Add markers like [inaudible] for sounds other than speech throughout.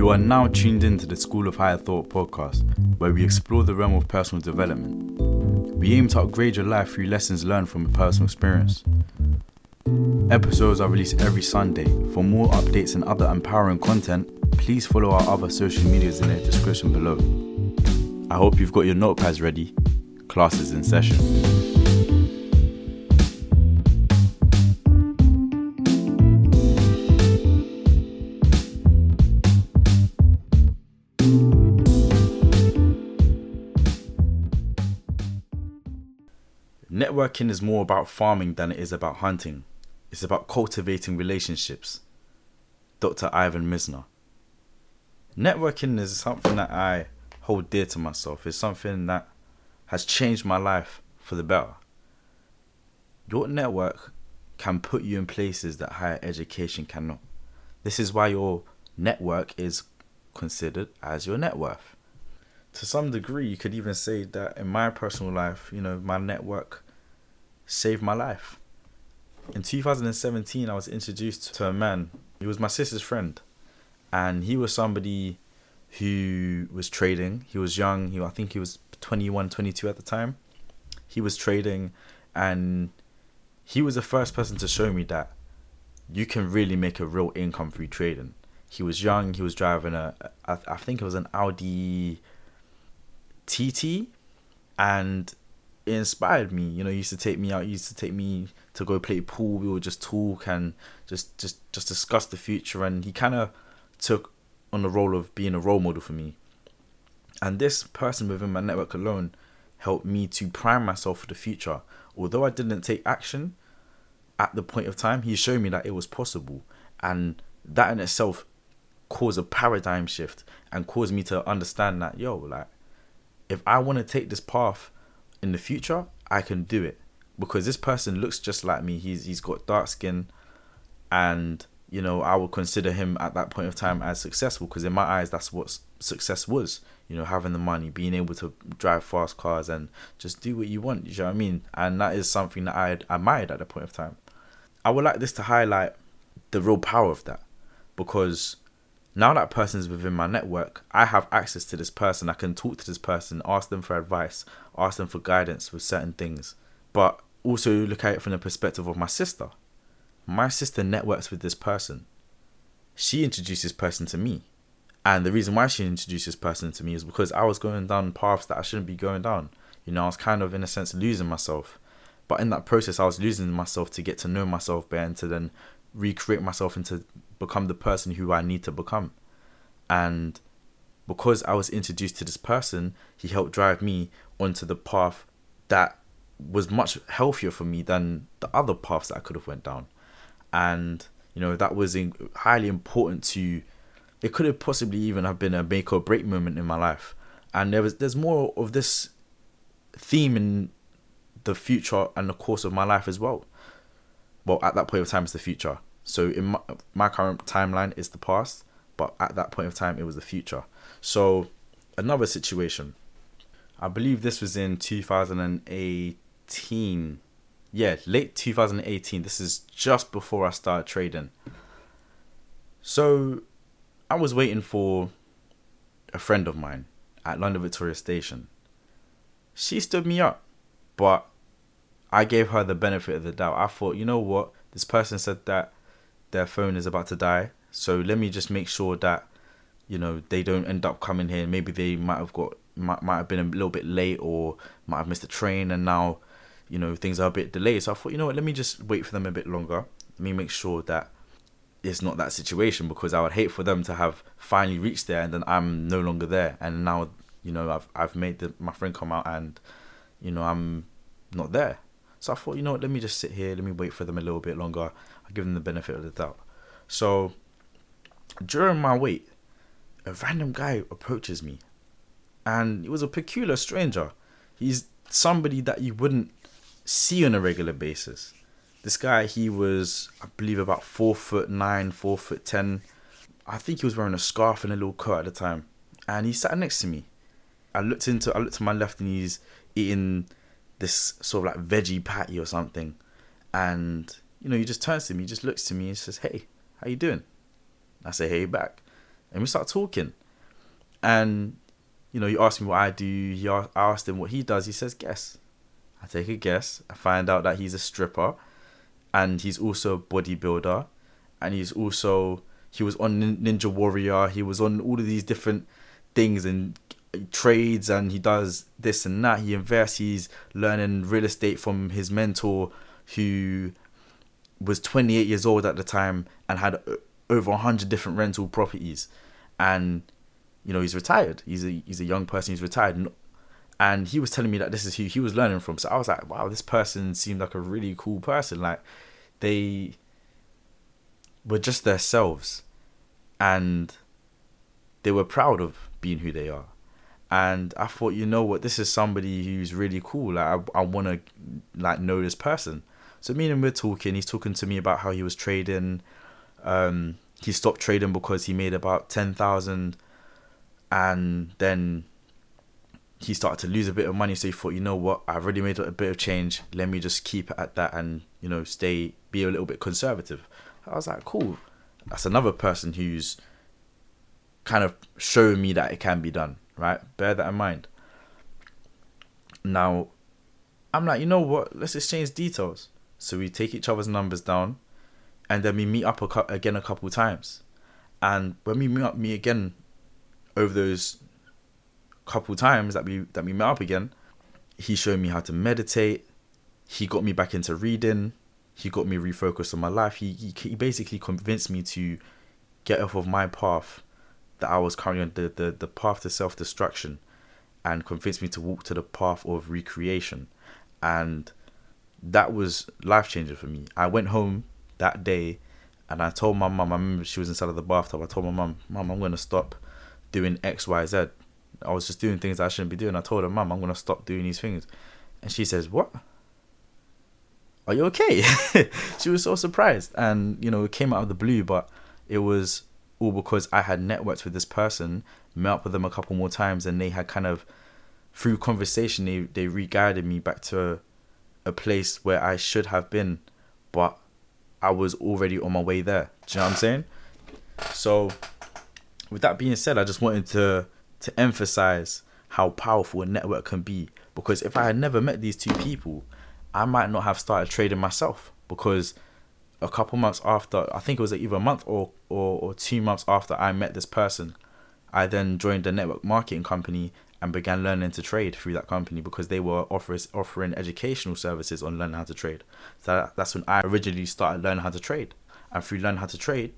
You are now tuned into the School of Higher Thought podcast, where we explore the realm of personal development. We aim to upgrade your life through lessons learned from a personal experience. Episodes are released every Sunday. For more updates and other empowering content, please follow our other social medias in the description below. I hope you've got your notepads ready. Class is in session. Networking is more about farming than it is about hunting. It's about cultivating relationships. Dr. Ivan Misner. Networking is something that I hold dear to myself. It's something that has changed my life for the better. Your network can put you in places that higher education cannot. This is why your network is considered as your net worth. To some degree, you could even say that in my personal life, you know, my network saved my life. In 2017, I was introduced to a man. He was my sister's friend, and he was somebody who was trading. He was young. He, I think he was 21, 22 at the time. He was trading, and he was the first person to show me that you can really make a real income through trading. He was young. He was driving a, I, I think it was an Audi TT, and it inspired me. You know, he used to take me out. He used to take me to go play pool. We would just talk and just just just discuss the future. And he kind of took on the role of being a role model for me. And this person within my network alone helped me to prime myself for the future. Although I didn't take action at the point of time, he showed me that it was possible. And that in itself caused a paradigm shift and caused me to understand that, yo, like, if I want to take this path in the future, I can do it because this person looks just like me. He's he's got dark skin, and you know I would consider him at that point of time as successful because in my eyes that's what success was. You know, having the money, being able to drive fast cars, and just do what you want. You know what I mean? And that is something that I admired at the point of time. I would like this to highlight the real power of that because now that person is within my network, I have access to this person. I can talk to this person, ask them for advice, ask them for guidance with certain things. But also look at it from the perspective of my sister. My sister networks with this person. She introduced this person to me. And the reason why she introduced this person to me is because I was going down paths that I shouldn't be going down. You know, I was kind of, in a sense, losing myself. But in that process, I was losing myself to get to know myself better and to then recreate myself into become the person who I need to become. And because I was introduced to this person, he helped drive me onto the path that was much healthier for me than the other paths that I could have went down. And you know that was in, highly important to. It could have possibly even have been a make or break moment in my life, and there was there's more of this theme in the future and the course of my life as well. Well, at that point of time, it's the future. So in my, my current timeline is the past, but at that point of time, it was the future. So another situation. I believe this was in 2018. Yeah, late 2018. This is just before I started trading. So I was waiting for a friend of mine at London Victoria Station. She stood me up, but I gave her the benefit of the doubt. I thought, you know what? This person said that their phone is about to die. So let me just make sure that you know they don't end up coming here. Maybe they might have got might, might have been a little bit late or might have missed a train and now you know things are a bit delayed. So I thought, you know what, let me just wait for them a bit longer. Let me make sure that it's not that situation because I would hate for them to have finally reached there and then I'm no longer there and now you know I've I've made the, my friend come out and you know I'm not there. So I thought, you know what, let me just sit here, let me wait for them a little bit longer. I'll give them the benefit of the doubt. So during my wait, a random guy approaches me. And he was a peculiar stranger. He's somebody that you wouldn't see on a regular basis. This guy, he was, I believe, about four foot nine, four foot ten. I think he was wearing a scarf and a little coat at the time. And he sat next to me. I looked into I looked to my left and he's eating this sort of like veggie patty or something. And, you know, he just turns to me, he just looks to me and says, Hey, how you doing? I say, Hey back. And we start talking. And, you know, you ask me what I do. You I asked him what he does. He says, guess. I take a guess. I find out that he's a stripper. And he's also a bodybuilder. And he's also, he was on Ninja Warrior. He was on all of these different things and trades and he does this and that. He invests. He's learning real estate from his mentor who was 28 years old at the time and had uh, over 100 different rental properties. And you know he's retired. He's a he's a young person. He's retired. And he was telling me that this is who he was learning from. So i was like wow this person seemed like a really cool person. Like they were just themselves. And they were proud of being who they are. And i thought you know what? This is somebody who's really cool. Like i, I want to like know this person so me and him were talking. He's talking to me about how he was trading. Um, he stopped trading because he made about ten thousand, and then he started to lose a bit of money. So he thought, you know what, I've already made a bit of change. Let me just keep it at that, and you know, stay, be a little bit conservative. I was like, cool. That's another person who's kind of showing me that it can be done. Right, bear that in mind. Now, I'm like, you know what? Let's exchange details. So we take each other's numbers down, and then we meet up a, again a couple times. And when we meet up, me again, over those couple times that we that we met up again, he showed me how to meditate. He got me back into reading. He got me refocused on my life. He, he he basically convinced me to get off of my path that I was currently on the, the, the path to self destruction and convinced me to walk to the path of recreation. And that was life changing for me. I went home that day and I told my mum, I remember she was inside of the bathtub. I told my mum, Mum, I'm going to stop doing X, Y, Z. I was just doing things I shouldn't be doing. I told her, Mum, I'm going to stop doing these things. And she says, What? Are you okay? [laughs] she was so surprised. And, you know, it came out of the blue, but it was all because I had networked with this person, met up with them a couple more times, and they had kind of, through conversation, they, they re guided me back to a place where I should have been, but I was already on my way there. Do you know what I'm saying? So, with that being said, I just wanted to to emphasize how powerful a network can be. Because if I had never met these two people, I might not have started trading myself. Because a couple months after, I think it was either a month or, or, or two months after I met this person, I then joined a network marketing company and began learning to trade through that company because they were offers, offering educational services on learning how to trade. So that, that's when I originally started learning how to trade. And through learning how to trade,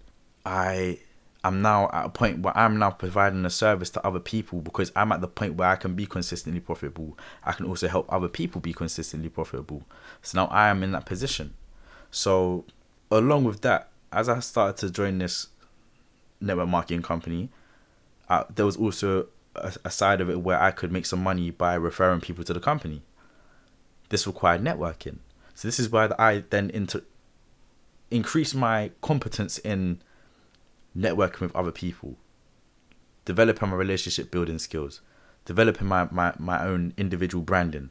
I am now at a point where I'm now providing a service to other people because I'm at the point where I can be consistently profitable. I can also help other people be consistently profitable. So now I am in that position. So along with that, as I started to join this network marketing company, uh, there was also a, a side of it where I could make some money by referring people to the company. This required networking. So this is why I then inter- increase my competence in networking with other people, developing my relationship building skills, developing my, my, my own individual branding,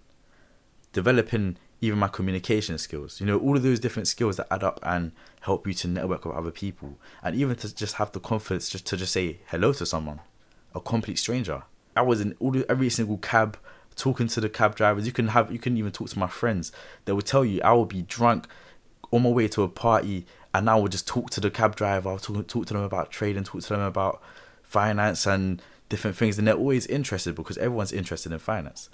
developing even my communication skills. You know, all of those different skills that add up and help you to network with other people. And even to just have the confidence just to just say hello to someone a complete stranger. I was in all every single cab talking to the cab drivers. You can have you can even talk to my friends. They would tell you I would be drunk on my way to a party and I would just talk to the cab driver. I'll talk talk to them about trading, talk to them about finance and different things, and they're always interested because everyone's interested in finance.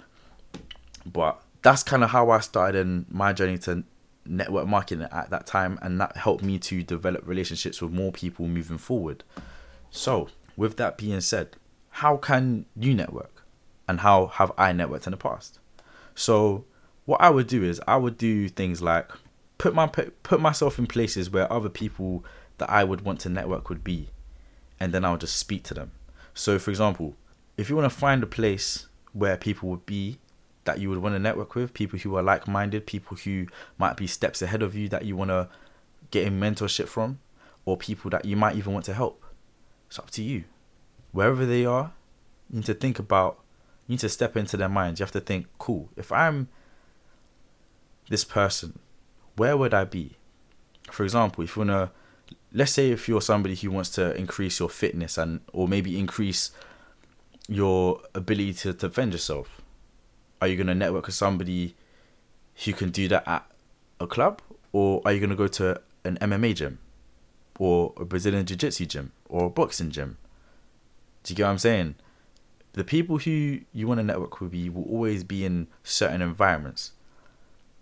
But that's kind of how I started in my journey to network marketing at that time, and that helped me to develop relationships with more people moving forward. So, with that being said, how can you network and how have I networked in the past? So what I would do is I would do things like put my put myself in places where other people that I would want to network would be, and then I would just speak to them. So for example, if you want to find a place where people would be that you would want to network with, people who are like-minded, people who might be steps ahead of you that you want to get in mentorship from, or people that you might even want to help. It's up to you wherever they are, you need to think about, you need to step into their minds. You have to think, cool, if I'm this person, where would I be? For example, if you want to let's say if you're somebody who wants to increase your fitness and or maybe increase your ability to defend yourself, are you to network with somebody who can do that at a club, or are you to go to an MMA gym, or a Brazilian Jiu Jitsu gym, or a boxing gym? Do you get what I'm saying? The people who you want to network with you will always be in certain environments.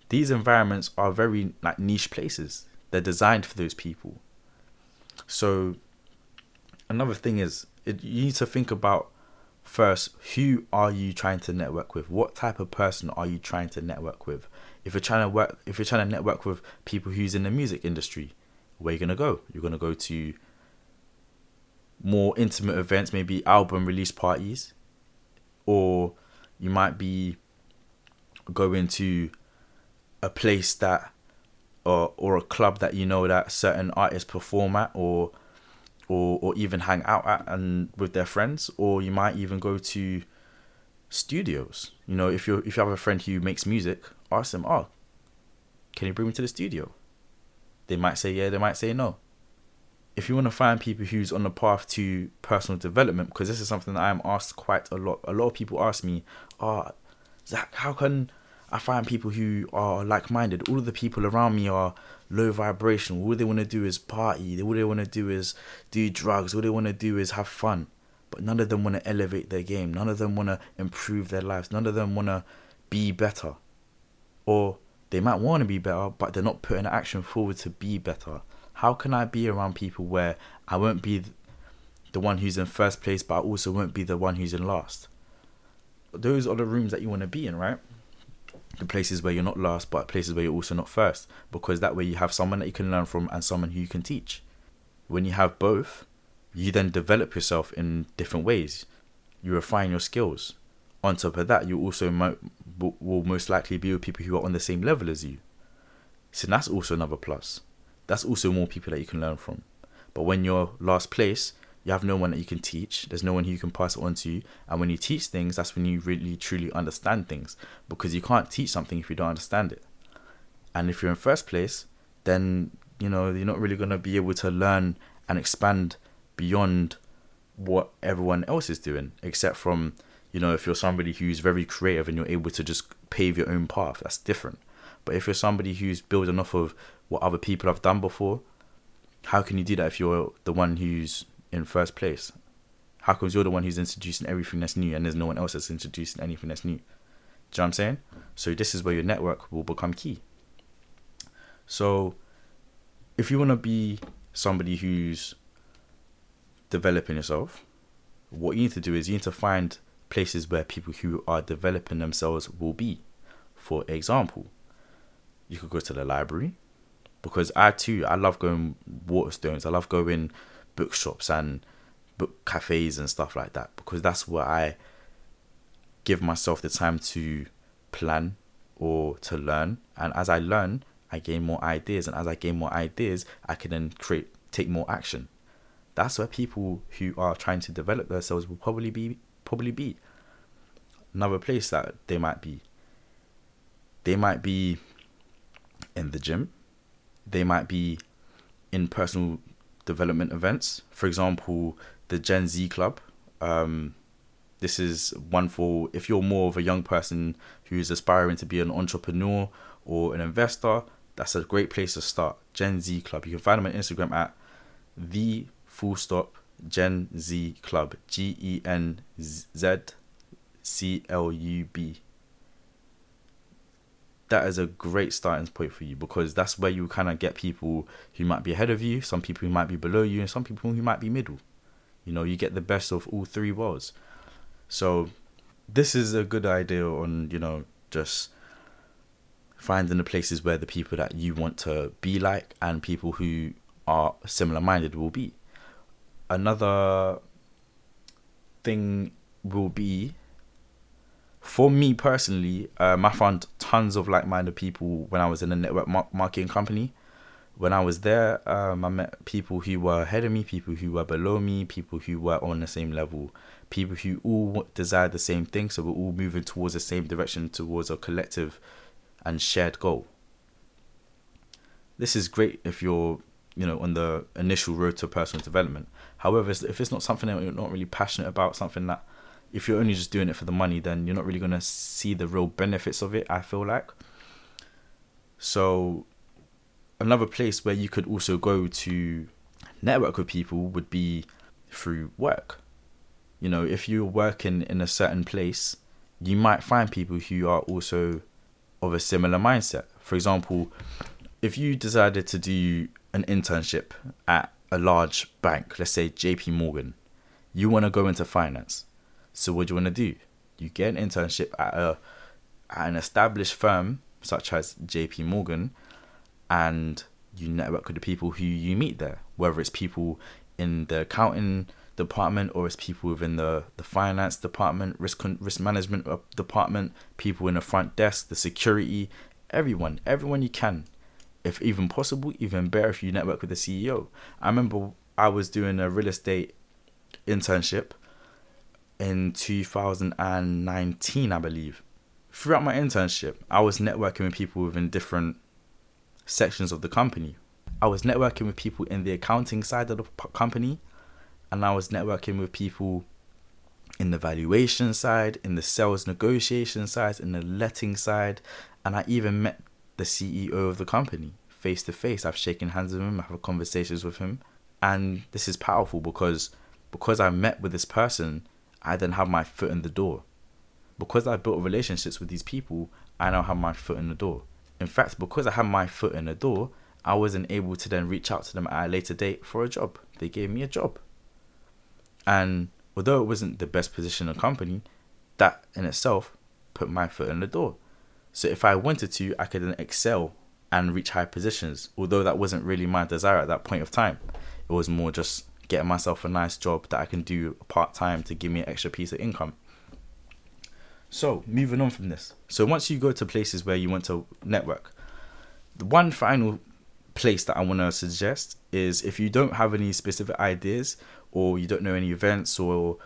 These environments are very like niche places. They're designed for those people. So another thing is it, you need to think about first who are you trying to network with what type of person are you trying to network with if you're trying to work if you're trying to network with people who's in the music industry where you gonna go you're gonna go to more intimate events maybe album release parties or you might be going to a place that or or a club that you know that certain artists perform at or or or even hang out at and with their friends or you might even go to studios. You know if you if you have a friend who makes music ask them oh can you bring me to the studio? They might say yeah they might say no if you want to find people who's on the path to personal development because this is something that i'm asked quite a lot a lot of people ask me oh zach how can i find people who are like-minded all of the people around me are low vibration. All they want to do is party. All they want to do is do drugs. All they want to do is have fun. But none of them want to elevate their game. None of them want to improve their lives. None of them want to be better. Or they might want to be better, but they're not putting action forward to be better. How can I be around people where I won't be the one who's in first place, but I also won't be the one who's in last? Those are the rooms that you want to be in, right? the places where you're not last, but places where you're also not first, because that way you have someone that you can learn from and someone who you can teach. When you have both, you then develop yourself in different ways. You refine your skills. On top of that, you also mo- will most likely be with people who are on the same level as you. So that's also another plus. That's also more people that you can learn from. But when you're last place, you have no one that you can teach. There's no one who you can pass it on to. And when you teach things, that's when you really truly understand things because you can't teach something if you don't understand it. And if you're in first place, then you know you're not really gonna be able to learn and expand beyond what everyone else is doing, except from you know if you're somebody who's very creative and you're able to just pave your own path. That's different. But if you're somebody who's building off of what other people have done before, how can you do that if you're the one who's in first place? How comes you're the one who's introducing everything that's new and there's no one else that's introducing anything that's new? Do you know what I'm saying? So this is where your network will become key. So if you want to be somebody who's developing yourself, what you need to do is you need to find places where people who are developing themselves will be. For example, you could go to the library because I too I love going Waterstones. I love going bookshops and book cafes and stuff like that. Because that's where I give myself the time to plan or to learn. And as I learn I gain more ideas. And as I gain more ideas I can then create take more action. That's where people who are trying to develop themselves will probably be probably be. Another place that they might be they might be in the gym they might be in personal development events. For example, the Gen Z Club. Um, this is one for if you're more of a young person who's aspiring to be an entrepreneur or an investor. That's a great place to start. Gen Z Club. You can find them on Instagram at the full stop Gen Z Club. G E N Z C L U B that is a great starting point for you because that's where you kind of get people who might be ahead of you, some people who might be below you, and some people who might be middle. You know, you get the best of all three worlds. So, this is a good idea on, you know, just finding the places where the people that you want to be like and people who are similar minded will be. Another thing will be for me personally, um, I found tons of like-minded people when I was in a network marketing company. When I was there, um, I met people who were ahead of me, people who were below me, people who were on the same level, people who all desired the same thing. So we're all moving towards the same direction, towards a collective and shared goal. This is great if you're you know, on the initial road to personal development. However, if it's not something that you're not really passionate about, something that if you're only just doing it for the money, then you're not really gonna see the real benefits of it. I feel like. So, another place where you could also go to network with people would be through work. You know, if you're working in a certain place, you might find people who are also of a similar mindset. For example, if you decided to do an internship at a large bank, let's say JP Morgan, you want to go into finance. So what do you want to do? You get an internship at a at an established firm such as JP Morgan and you network with the people who you meet there, whether it's people in the accounting department or it's people within the, the finance department, risk risk management uh, department, people in the front desk, the security, everyone, everyone you can. If even possible, even better if you network with the CEO. I remember I was doing a real estate internship in 2019, I believe. Throughout my internship, I was networking with people within different sections of the company. I was networking with people in the accounting side of the company, and I was networking with people in the valuation side, in the sales negotiation side, in the letting side, and I even met the CEO of the company face to face. I've shaken hands with him, I've had conversations with him, and this is powerful because because I met with this person, I then have my foot in the door. Because I built relationships with these people, I now have my foot in the door. In fact, because I had my foot in the door, I wasn't able to then reach out to them at a later date for a job. They gave me a job. And although it wasn't the best position in the company, that in itself put my foot in the door. So if I wanted to, I could then excel and reach high positions. Although that wasn't really my desire at that point of time. It was more just getting myself a nice job that I can do part time to give me an extra piece of income. So, moving on from this. So, once you go to places where you want to network, the one final place that I want to suggest is if you don't have any specific ideas or you don't know any events or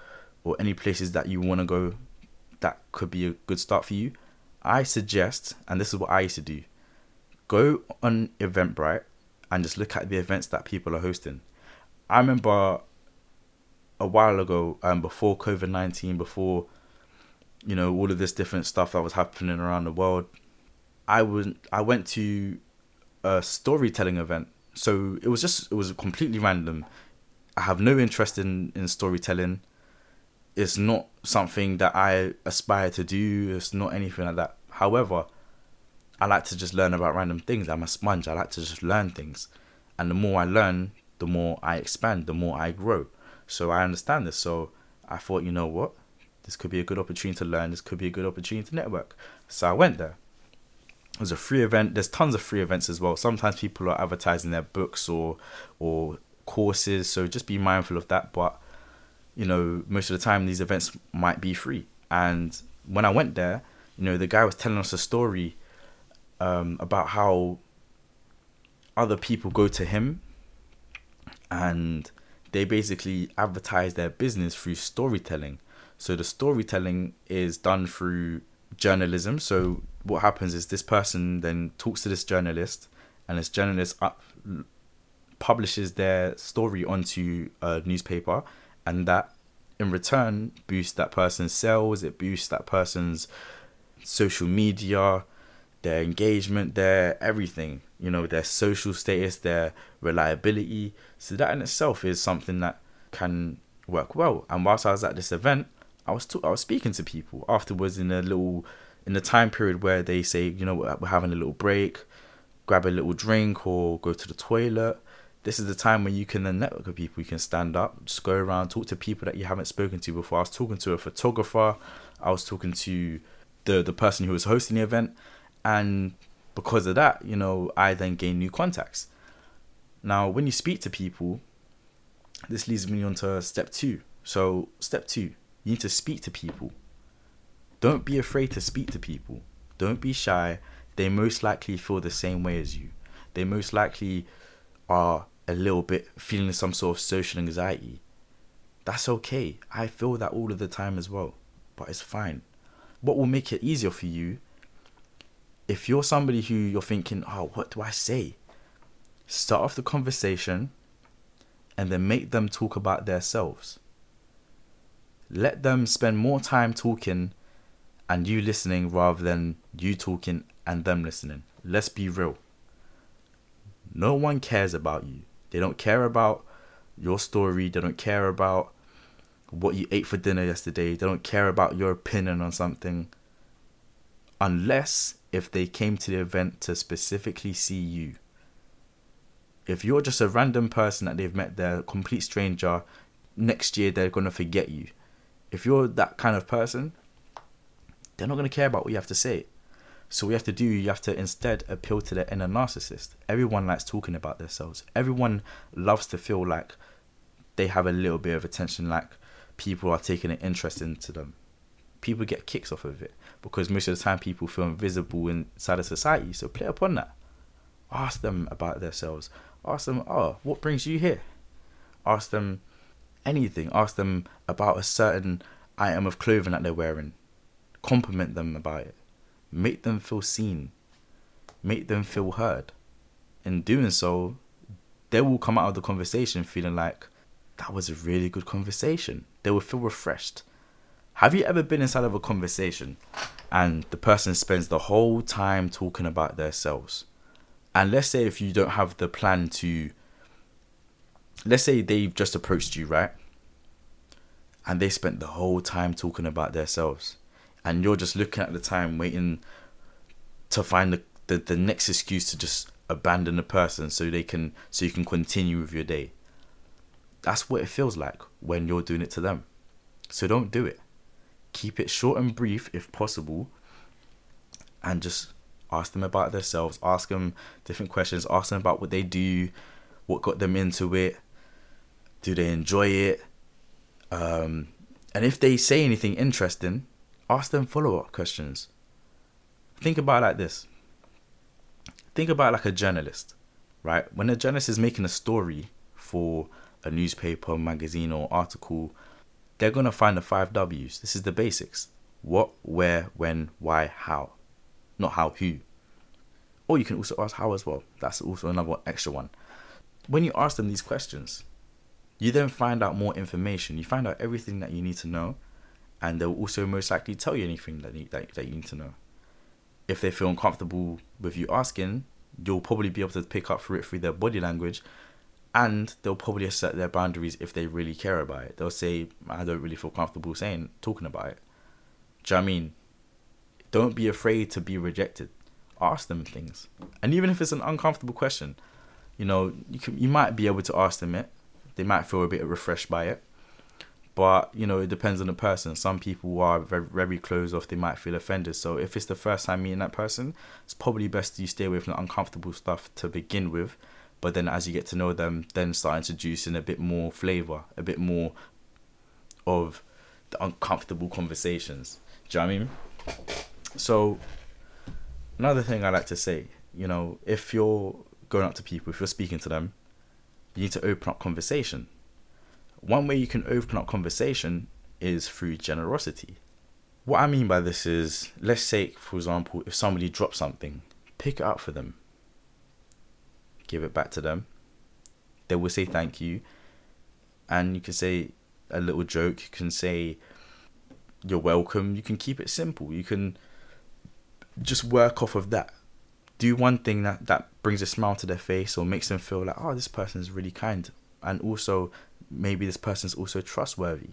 or any places that you want to go that could be a good start for you, I suggest, and this is what I used to do, go on Eventbrite and just look at the events that people are hosting. I remember a while ago, um, before COVID nineteen, before you know all of this different stuff that was happening around the world, I would I went to a storytelling event. So it was just it was completely random. I have no interest in in storytelling. It's not something that I aspire to do. It's not anything like that. However, I like to just learn about random things. I'm a sponge. I like to just learn things, and the more I learn, the more I expand, the more I grow. So I understand this. So I thought, you know what? This could be a good opportunity to learn. This could be a good opportunity to network. So I went there. It was a free event. There's tons of free events as well. Sometimes people are advertising their books or or courses. So just be mindful of that. But you know, most of the time these events might be free. And when I went there, you know, the guy was telling us a story um, about how other people go to him and they basically advertise their business through storytelling. So the storytelling is done through journalism. So what happens is this person then talks to this journalist, and this journalist up publishes their story onto a newspaper, and that in return boosts that person's sales. It boosts that person's social media, their engagement, their everything you know, their social status, their reliability. So that in itself is something that can work well. And whilst I was at this event, I was t- I was speaking to people afterwards in a little in the time period where they say, you know, we're having a little break, grab a little drink or go to the toilet. This is the time when you can then network with people. You can stand up, just go around, talk to people that you haven't spoken to before. I was talking to a photographer, I was talking to the the person who was hosting the event, and because of that, you know, I then gain new contacts. Now, when you speak to people, this leads me on to step two. So, step two, you need to speak to people. Don't be afraid to speak to people. Don't be shy. They most likely feel the same way as you. They most likely are a little bit feeling some sort of social anxiety. That's okay. I feel that all of the time as well, but it's fine. What will make it easier for you if you're somebody who you're thinking, oh, what do I say? start off the conversation and then make them talk about themselves. Let them spend more time talking and you listening rather than you talking and them listening. Let's be real. No one cares about you. They don't care about your story. They don't care about what you ate for dinner yesterday. They don't care about your opinion on something. Unless if they came to the event to specifically see you. If you're just a random person that they've met there, complete stranger, next year they're going to forget you. If you're that kind of person, they're not going to care about what you have to say. So what you have to do, you have to instead appeal to the inner narcissist. Everyone likes talking about themselves. Everyone loves to feel like they have a little bit of attention, like people are taking an interest into them. People get kicks off of it because most of the time people feel invisible inside of society. So play upon that. Ask them about themselves. Ask them, oh, what brings you here? Ask them anything. Ask them about a certain item of clothing that they're wearing. Compliment them about it. Make them feel seen. Make them feel heard. In doing so, they will come out of the conversation feeling like that was a really good conversation. They will feel refreshed. Have you ever been inside of a conversation and the person spends the whole time talking about themselves? And let's say if you don't have the plan to, let's say they've just approached you, right? And they spent the whole time talking about themselves. And you're just looking at the time, waiting to find the, the, the next excuse to just abandon the person so they can so you can continue with your day. That's what it feels like when you're doing it to them. So don't do it. Keep it short and brief if possible and just ask them about themselves, ask them different questions, ask them about what they do, what got them into it, do they enjoy it, um, and if they say anything interesting, ask them follow up questions. Think about it like this. Think about like a journalist, right? When a journalist is making a story for a newspaper, magazine, or article, they're gonna find the five W's. This is the basics: what, where, when, why, how not how who. Or you can also ask how as well. That's also another extra one. When you ask them these questions, you then find out more information. You find out everything that you need to know, and they'll also most likely tell you anything that you, that, that you need to know. If they feel uncomfortable with you asking, you'll probably be able to pick up through it through their body language, and they'll probably assert their boundaries if they really care about it. They'll say, "I don't really feel comfortable saying talking about it." Do you know I mean? Don't be afraid to be rejected. Ask them things, and even if it's an uncomfortable question, you know you can you might be able to ask them it. They might feel a bit refreshed by it, but you know it depends on the person. Some people are very very closed off. They might feel offended. So if it's the first time meeting that person, it's probably best you stay away from the uncomfortable stuff to begin with. But then as you get to know them, then start introducing a bit more flavor, a bit more of the uncomfortable conversations. Do you know what I mean? So, another thing I like to say, you know, if you're going up to people, if you're speaking to them, you need to open up conversation. One way you can open up conversation is through generosity. What I mean by this is, let's say, for example, if somebody drops something, pick it up for them, give it back to them. They will say thank you, and you can say a little joke. You can say you're welcome. You can keep it simple. You can just work off of that. Do one thing that, that brings a smile to their face or makes them feel like, oh, this person is really kind. And also, maybe this person is also trustworthy.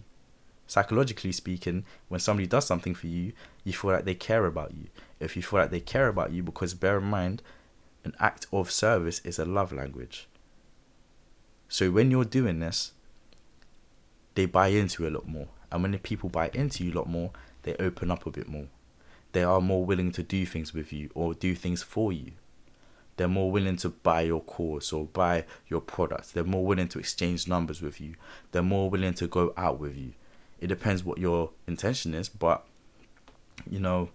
Psychologically speaking, when somebody does something for you, you feel like they care about you. If you feel like they care about you, because bear in mind, an act of service is a love language. So when you're doing this, they buy into you a lot more. And when the people buy into you a lot more, they open up a bit more they are more willing to do things with you or do things for you. They're more willing to buy your course or buy your products. They're more willing to exchange numbers with you. They're more willing to go out with you. It depends what your intention is, but you know,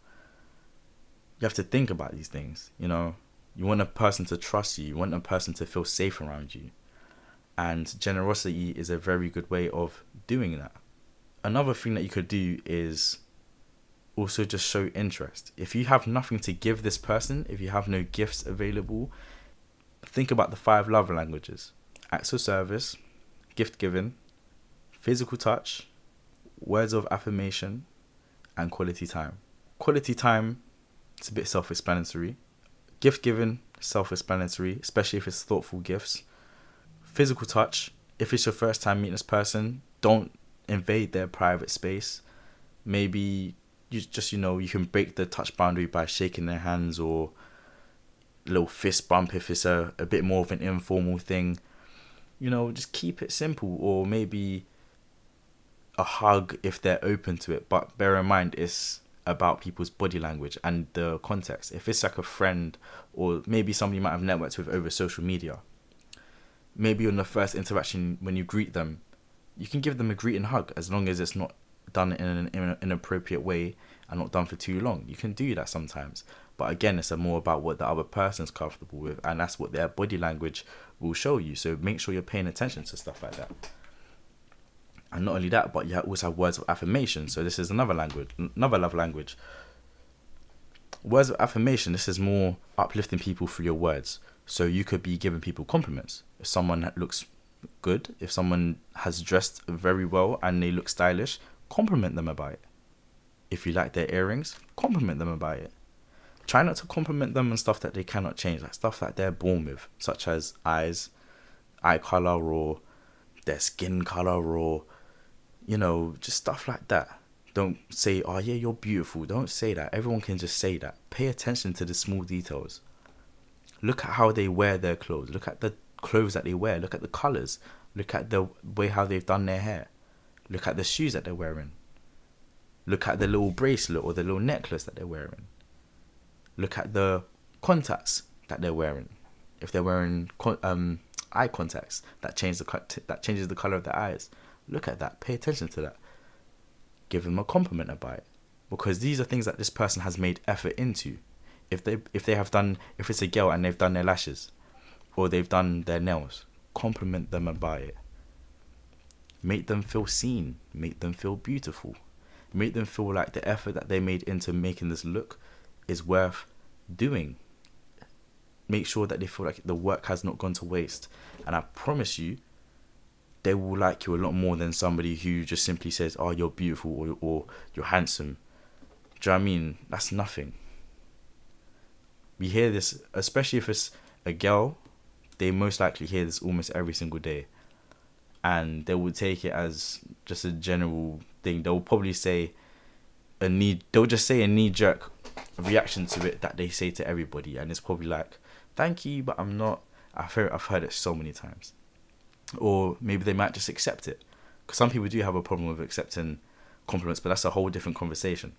you have to think about these things. You know, you want a person to trust you, you want a person to feel safe around you. And generosity is a very good way of doing that. Another thing that you could do is also just show interest. If you have nothing to give this person, if you have no gifts available, think about the five love languages acts of service, gift giving, physical touch, words of affirmation, and quality time. Quality time, it's a bit self explanatory. Gift giving, self explanatory, especially if it's thoughtful gifts. Physical touch, if it's your first time meeting this person, don't invade their private space. Maybe you just, you know, you can break the touch boundary by shaking their hands or little fist bump if it's a, a bit more of an informal thing. You know, just keep it simple or maybe a hug if they're open to it. But bear in mind, it's about people's body language and the context. If it's like a friend or maybe somebody you might have networked with over social media, maybe on the first interaction when you greet them, you can give them a greeting hug as long as it's not done in an, in an inappropriate way and not done for too long. You can do that sometimes. But again, it's more about what the other person's comfortable with, and that's what their body language will show you. So make sure you're paying attention to stuff like that. And not only that, but you also have words of affirmation. So this is another language, another love language. Words of affirmation. This is more uplifting people through your words. So you could be giving people compliments. If someone looks good, if someone has dressed very well and they look stylish, compliment them about it. If you like their earrings, compliment them about it. Try not to compliment them on stuff that they cannot change, like stuff that they're born with, such as eyes, eye color, or their skin color, or you know, just stuff like that. Don't say, oh yeah, you're beautiful. Don't say that. Everyone can just say that. Pay attention to the small details. Look at how they wear their clothes. Look at the clothes that they wear. Look at the colors. Look at the way how they've done their hair. Look at the shoes that they're wearing. Look at the little bracelet or the little necklace that they're wearing. Look at the contacts that they're wearing. If they're wearing um, eye contacts, that change the that changes the color of their eyes. Look at that. Pay attention to that. Give them a compliment about it. Because these are things that this person has made effort into. If they if they have done if it's a girl and they've done their lashes or they've done their nails, compliment them about it. Make them feel seen, make them feel beautiful. Make them feel like the effort that they made into making this look is worth doing. Make sure that they feel like the work has not gone to waste. And I promise you, they will like you a lot more than somebody who just simply says, "Oh, you're beautiful" or, or "You're handsome." Do you know I mean? That's nothing. We hear this, especially if it's a girl. They most likely hear this almost every single day, and they will take it as just a general thing. They'll probably say a knee. They'll just say a knee jerk reaction to it that they say to everybody, and it's probably like, "Thank you, but I'm not." I've heard I've heard it so many times or maybe they might just accept it. Because some people do have a problem with accepting compliments, but that's a whole different conversation.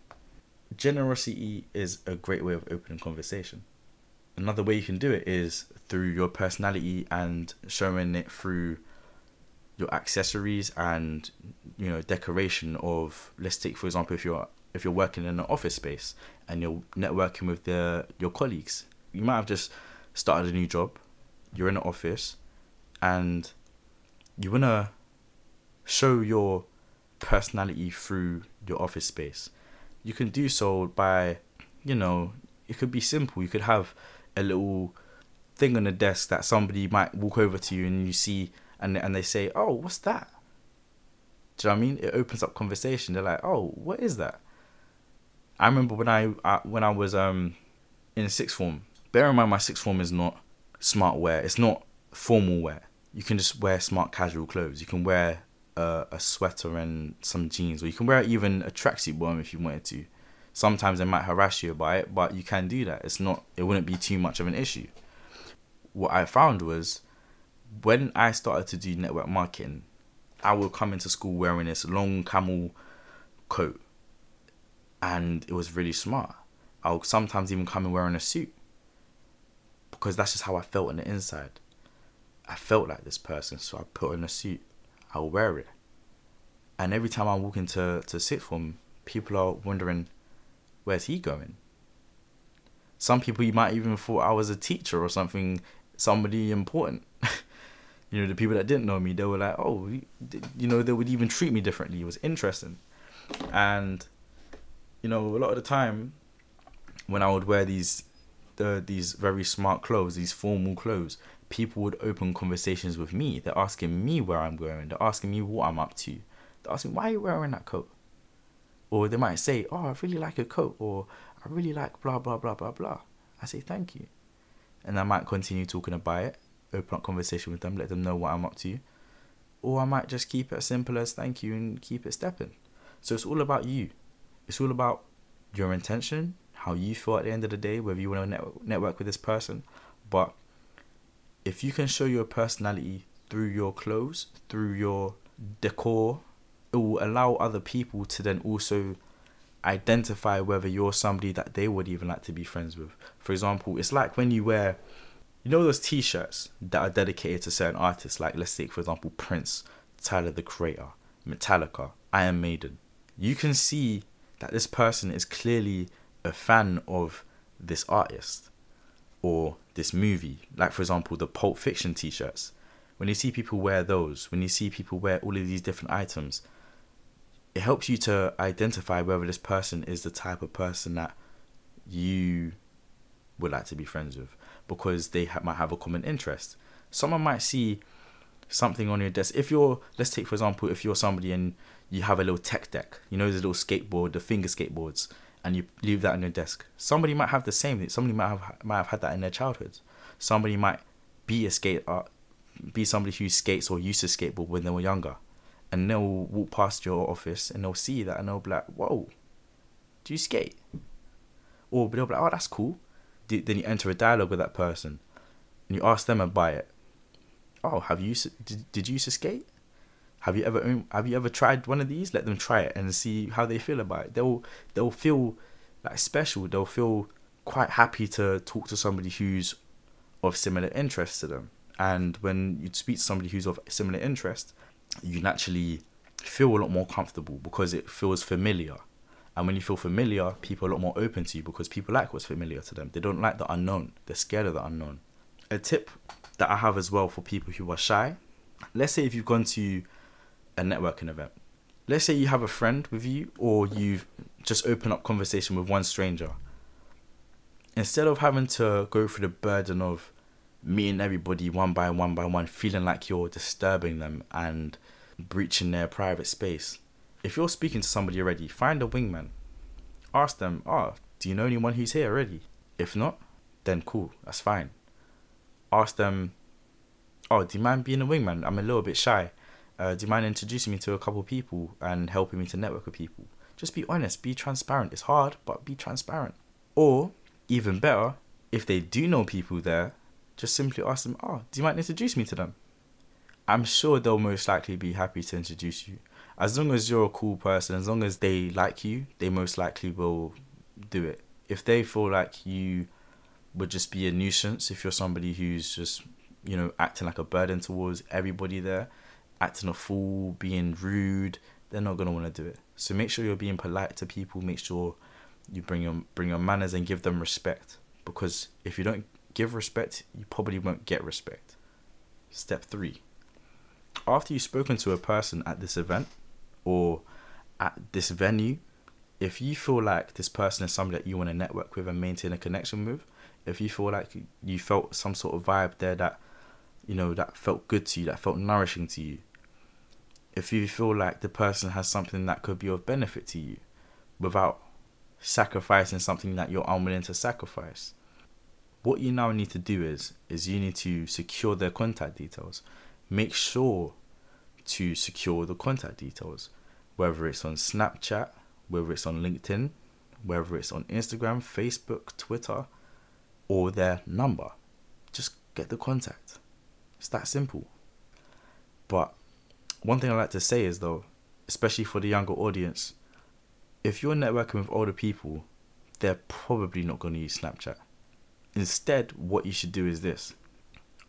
Generosity is a great way of opening conversation. Another way you can do it is through your personality and showing it through your accessories and you know decoration of let's take for example if you're if you're working in an office space and you're networking with the your colleagues you might have just started a new job you're in an office and you want to show your personality through your office space. You can do so by, you know, it could be simple. You could have a little thing on the desk that somebody might walk over to you and you see and and they say, "Oh, what's that?" Do you know what I mean? It opens up conversation. They're like, "Oh, what is that?" I remember when I, I when I was um in sixth form. Bear in mind, my sixth form is not smart wear. It's not formal wear you can just wear smart casual clothes. You can wear a, a sweater and some jeans, or you can wear even a tracksuit bottom if you wanted to. Sometimes they might harass you about it, but you can do that. It's not. It wouldn't be too much of an issue. What I found was when I started to do network marketing, I would come into school wearing this long camel coat, and it was really smart. I'll sometimes even come in wearing a suit because that's just how I felt on the inside. I felt like this person, so I put on a suit. I'll wear it. And every time I walk into to sixth form, people are wondering, where's he going? Some people you might even thought I was a teacher or something, somebody important. [laughs] you know, the people that didn't know me, they were like, oh, you know, they would even treat me differently. It was interesting. And, you know, a lot of the time when I would wear these the these very smart clothes, these formal clothes, people would open conversations with me. They're asking me where I'm going. They're asking me what I'm up to. They're asking, why are you wearing that coat? Or they might say, oh, I really like your coat. Or I really like blah, blah, blah, blah, blah. I say, thank you. And I might continue talking about it, open up conversation with them, let them know what I'm up to. Or I might just keep it as simple as thank you and keep it stepping. So it's all about you. It's all about your intention, how you feel at the end of the day, whether you want to network with this person. But if you can show your personality through your clothes, through your decor, it will allow other people to then also identify whether you're somebody that they would even like to be friends with. For example, it's like when you wear, you know, those t shirts that are dedicated to certain artists, like let's take, for example, Prince, Tyler the Creator, Metallica, Iron Maiden. You can see that this person is clearly a fan of this artist or this movie. Like, for example, the Pulp Fiction t shirts. When you see people wear those, when you see people wear all of these different items, it helps you to identify whether this person is the type of person that you would like to be friends with because they ha- might have a common interest. Someone might see something on your desk. If you're, let's take for example, if you're somebody and you have a little tech deck, you know, the little skateboard, the finger skateboards, and you leave that on your desk. Somebody might have the same. Somebody might have might have had that in their childhood. Somebody might be a skater, uh, be somebody who skates or used to skateboard when they were younger, and they'll walk past your office and they'll see that and they'll be like, "Whoa, do you skate?" Or they'll be like, "Oh, that's cool." Then you enter a dialogue with that person, and you ask them about it. Oh, have you did, did you used to skate? Have you ever have you ever tried one of these? Let them try it and see how they feel about it. They'll they'll feel like special. They'll feel quite happy to talk to somebody who's of similar interest to them. And when you speak to somebody who's of similar interest, you naturally feel a lot more comfortable because it feels familiar. And when you feel familiar, people are a lot more open to you because people like what's familiar to them. They don't like the unknown. They're scared of the unknown. A tip that I have as well for people who are shy. Let's say if you've gone to a networking event. Let's say you have a friend with you, or you've just opened up conversation with one stranger. Instead of having to go through the burden of meeting everybody one by one by one, feeling like you're disturbing them and breaching their private space, if you're speaking to somebody already, find a wingman. Ask them, oh, do you know anyone who's here already? If not, then cool, that's fine. Ask them, oh, do you mind being a wingman? I'm a little bit shy uh, do you mind introducing me to a couple people and helping me to network with people? Just be honest, be transparent. It's hard, but be transparent. Or, even better, if they do know people there, just simply ask them, oh, do you mind introduce me to them? I'm sure they'll most likely be happy to introduce you. As long as you're a cool person, as long as they like you, they most likely will do it. If they feel like you would just be a nuisance, if you're somebody who's just, you know, acting like a burden towards everybody there, acting a fool, being rude, they're not gonna want to do it. So make sure you're being polite to people. Make sure you bring your bring your manners and give them respect. Because if you don't give respect, you probably won't get respect. Step three. After you've spoken to a person at this event or at this venue, if you feel like this person is somebody that you want to network with and maintain a connection with, if you feel like you felt some sort of vibe there that you know, that felt good to you, that felt nourishing to you. If you feel like the person has something that could be of benefit to you without sacrificing something that you're unwilling to sacrifice. What you now need to do is is you need to secure their contact details. Make sure to secure the contact details, whether it's on Snapchat, whether it's on LinkedIn, whether it's on Instagram, Facebook, Twitter, or their number. Just get the contact. It's that simple. But one thing I like to say is though, especially for the younger audience, if you're networking with older people, they're probably not going to use Snapchat. Instead, what you should do is this: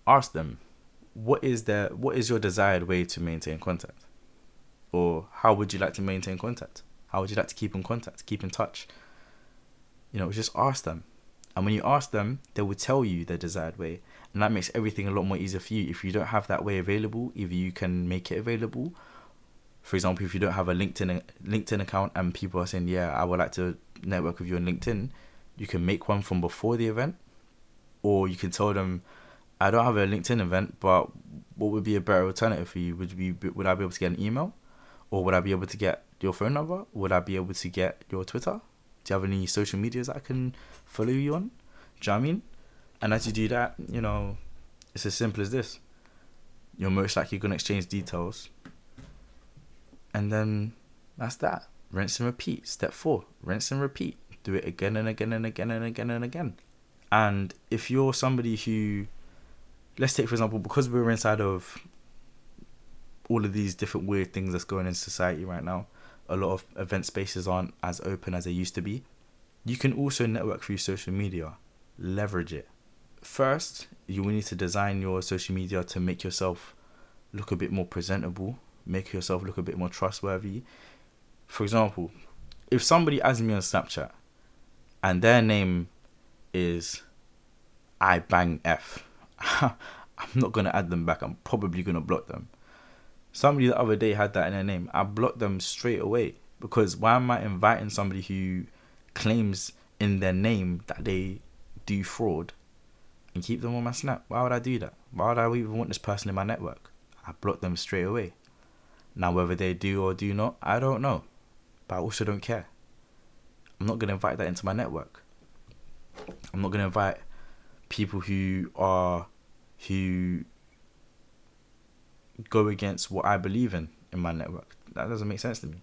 ask them, what is their what is your desired way to maintain contact, or how would you like to maintain contact? How would you like to keep in contact, keep in touch? You know, just ask them, and when you ask them, they will tell you their desired way, and that makes everything a lot more easier for you. If you don't have that way available, if you can make it available. For example, if you don't have a LinkedIn LinkedIn account and people are saying, "Yeah, I would like to network with you on LinkedIn," you can make one from before the event, or you can tell them, I don't have a LinkedIn event, but what would be a better alternative for you? Would you would I be able to get an email, or would I be able to get your phone number? Would I be able to get your Twitter? Do you have any social medias that I can follow you on? Do you know what I mean? And as you do that, you know, it's as simple as this. You're most likely gonna exchange details, and then that's that. Rinse and repeat. Step four: rinse and repeat. Do it again and again and again and again and again. And if you're somebody who, let's take for example, because we're inside of all of these different weird things that's going in society right now, a lot of event spaces aren't as open as they used to be. You can also network through social media, leverage it. First, you will need to design your social media to make yourself look a bit more presentable, make yourself look a bit more trustworthy. For example, if somebody adds me on Snapchat and their name is I bang F, [laughs] I'm not gonna add them back. I'm probably gonna block them. Somebody the other day had that in their name. I blocked them straight away because why am I inviting somebody who claims in their name that they do fraud and keep them on my snap? Why would I do that? Why would I even want this person in my network? I block them straight away. Now, whether they do or do not, I don't know. But I also don't care. I'm not going to invite that into my network. I'm not going to invite people who are, who go against what I believe in in my network. That doesn't make sense to me.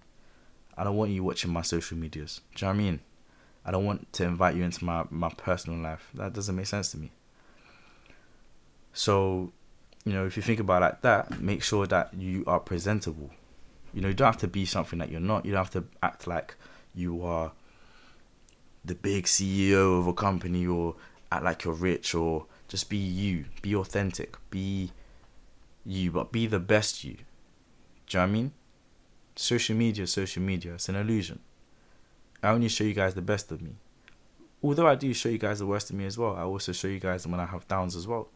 I don't want you watching my social medias. Do you know what I mean? I don't want to invite you into my, my personal life. That doesn't make sense to me. So, you know, if you think about it like that, make sure that you are presentable. You know, you don't have to be something that you're not. You don't have to act like you are the big CEO of a company or act like you're rich or just be you. Be authentic. Be you, but be the best you. Do you know what I mean? Social media, social media, it's an illusion. I only show you guys the best of me. Although I do show you guys the worst of me as well, I also show you guys when I have downs as well.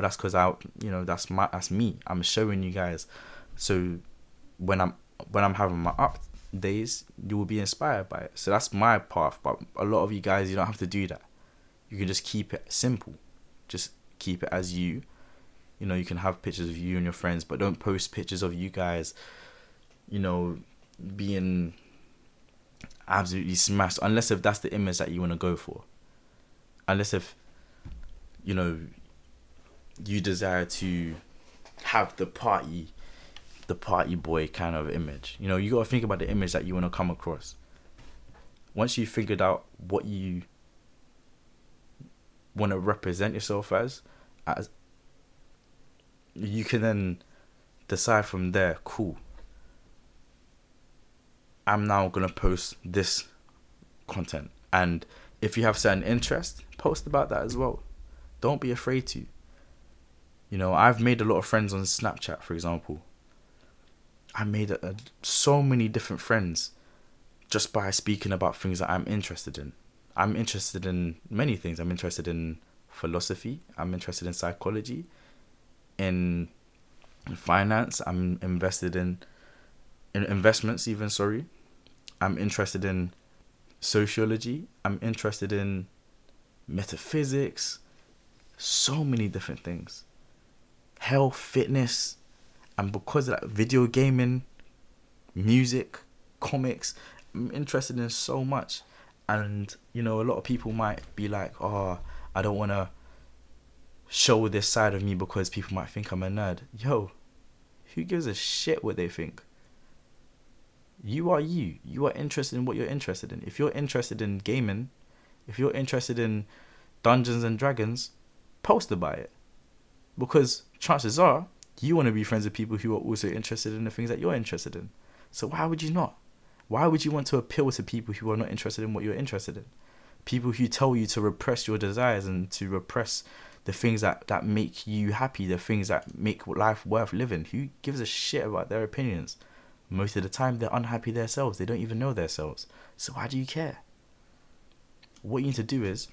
But that's because I, you know, that's my, that's me. I'm showing you guys. So when I'm when I'm having my up days, you will be inspired by it. So that's my path. But a lot of you guys, you don't have to do that. You can just keep it simple. Just keep it as you you know you can have pictures of you and your friends but don't post pictures of you guys you know being absolutely smashed unless if that's the image that you want to go for unless if you know you desire to have the party the party boy kind of image you know you got to think about the image that you want to come across once you figured out what you want to represent yourself as as you can then decide from there, cool. I'm now gonna post this content. And if you have certain interest, post about that as well. Don't be afraid to. You know, I've made a lot of friends on Snapchat, for example. I made a, a, so many different friends just by speaking about things that I'm interested in. I'm interested in many things. I'm interested in philosophy. I'm interested in psychology in finance. I'm invested in in investments even sorry. I'm interested in sociology. I'm interested in metaphysics. So many different things. Health, fitness, and because of that, video gaming, music, comics. I'm interested in so much. And, you know, a lot of people might be like, oh, I don't want to show this side of me because people might think I'm a nerd. Yo, who gives a shit what they think? You are you. You are interested in what you're interested in. If you're interested in gaming, if you're interested in Dungeons and Dragons, post about it. Because chances are you want to be friends with people who are also interested in the things that you're interested in. So why would you not? Why would you want to appeal to people who are not interested in what you're interested in? People who tell you to repress your desires and to repress the things that, that make you happy, the things that make life worth living. Who gives a shit about their opinions? Most of the time, they're unhappy themselves. They don't even know themselves. So why do you care? What you need to do is,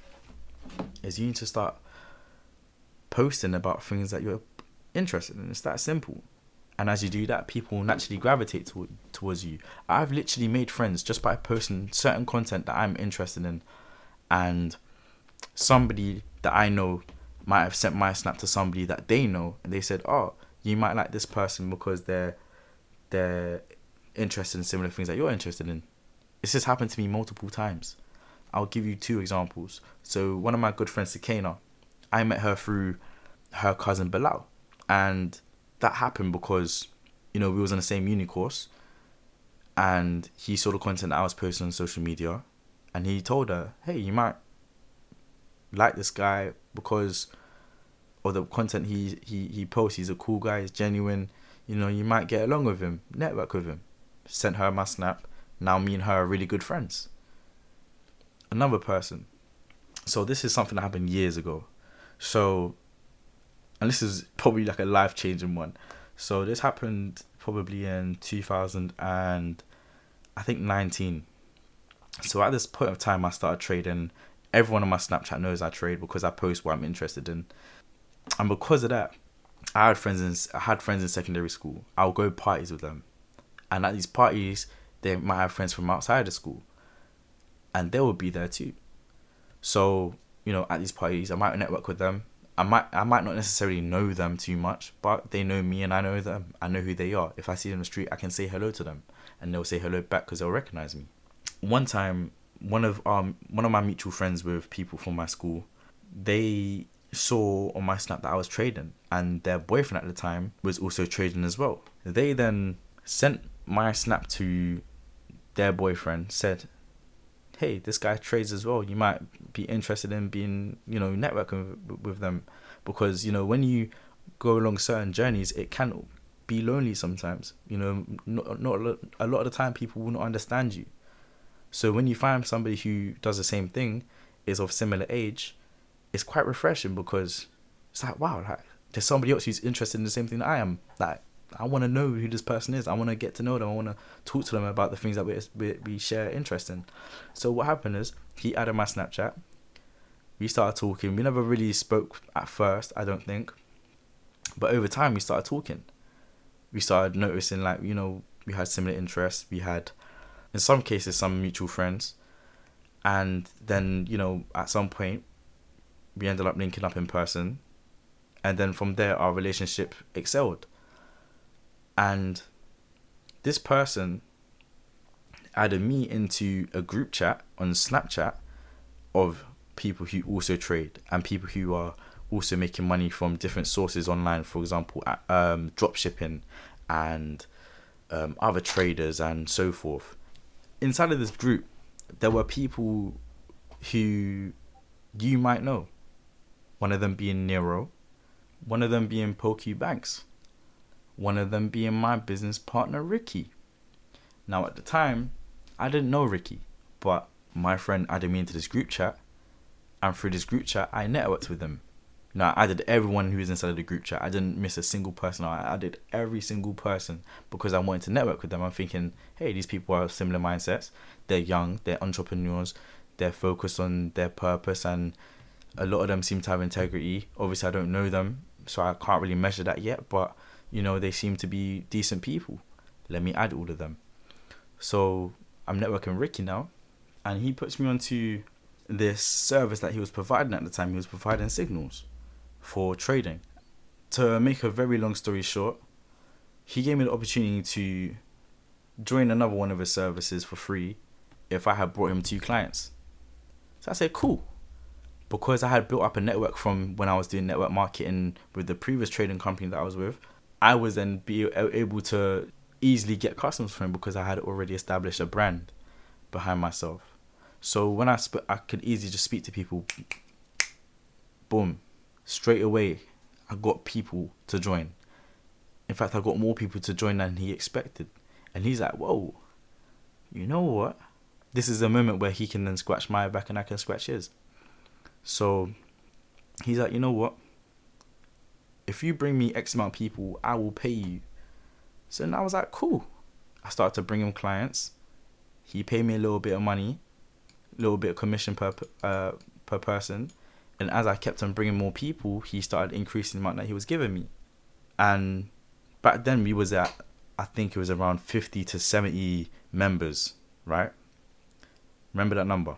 is you need to start posting about things that you're interested in. It's that simple. And as you do that, people naturally gravitate to, towards you. I've literally made friends just by posting certain content that I'm interested in, and somebody that I know might have sent my snap to somebody that they know, and they said, "Oh, you might like this person because they're they're interested in similar things that you're interested in." This has happened to me multiple times. I'll give you two examples. So one of my good friends, Sakena, I met her through her cousin Bilal, and that happened because you know we was on the same uni course, and he saw the content I was posting on social media, and he told her, "Hey, you might like this guy because of the content he he he posts. He's a cool guy. He's genuine. You know, you might get along with him. Network with him." Sent her my snap. Now me and her are really good friends. Another person. So this is something that happened years ago. So, and this is probably like a life changing one. So this happened probably in 2000 and I think 19. So at this point of time, I started trading. Everyone on my Snapchat knows I trade because I post what I'm interested in, and because of that, I had friends in I had friends in secondary school. I'll go parties with them, and at these parties, they might have friends from outside the school, and they will be there too. So you know, at these parties, I might network with them. I might I might not necessarily know them too much, but they know me and I know them. I know who they are. If I see them in the street, I can say hello to them, and they'll say hello back because they'll recognize me. One time, one of um one of my mutual friends with people from my school, they saw on my snap that I was trading, and their boyfriend at the time was also trading as well. They then sent my snap to their boyfriend, said, "Hey, this guy trades as well. You might be interested in being, you know, networking with, with them, because you know when you go along certain journeys, it can be lonely sometimes. You know, not not a lot of the time people will not understand you. So when you find somebody who does the same thing, is of similar age, it's quite refreshing because it's like wow, like there's somebody else who's interested in the same thing that I am. Like I want to know who this person is. I want to get to know them. I want to talk to them about the things that we, we, we share interest in. So what happened is he added my Snapchat. We started talking. We never really spoke at first, I don't think. But over time, we started talking. We started noticing, like, you know, we had similar interests. We had, in some cases, some mutual friends. And then, you know, at some point, we ended up linking up in person. And then from there, our relationship excelled and this person added me into a group chat on Snapchat of people who also trade and people who are also making money from different sources online, for example, um, drop shipping and um, other traders and so forth. Inside of this group, there were people who you might know. One of them being Nero, one of them being Pokey Banks one of them being my business partner, Ricky. Now, at the time, I didn't know Ricky, but my friend added me into this group chat, and through this group chat, I networked with them. Now, I added everyone who was inside of the group chat. I didn't miss a single person. I added every single person because I wanted to network with them. I'm thinking, hey, these people are similar mindsets. They're young, they're entrepreneurs, they're focused on their purpose, and a lot of them seem to have integrity. Obviously, I don't know them, so I can't really measure that yet, but you know, they seem to be decent people. Let me add all of them. So I'm networking Ricky now, and he puts me onto this service that he was providing at the time. He was providing signals for trading. To make a very long story short, he gave me the opportunity to join another one of his services for free if I had brought him two clients. So I said, cool. Because I had built up a network from when I was doing network marketing with the previous trading company that I was with, I was then be able to easily get customers from because I had already established a brand behind myself. So when I sp- I could easily just speak to people. Boom, straight away, I got people to join. In fact, I got more people to join than he expected, and he's like, "Whoa, you know what? This is a moment where he can then scratch my back and I can scratch his." So he's like, "You know what? If you bring me X amount of people, I will pay you. So then I was like, cool. I started to bring him clients. He paid me a little bit of money, a little bit of commission per uh, per person. And as I kept on bringing more people, he started increasing the amount that he was giving me. And back then we was at, I think it was around 50 to 70 members, right? Remember that number.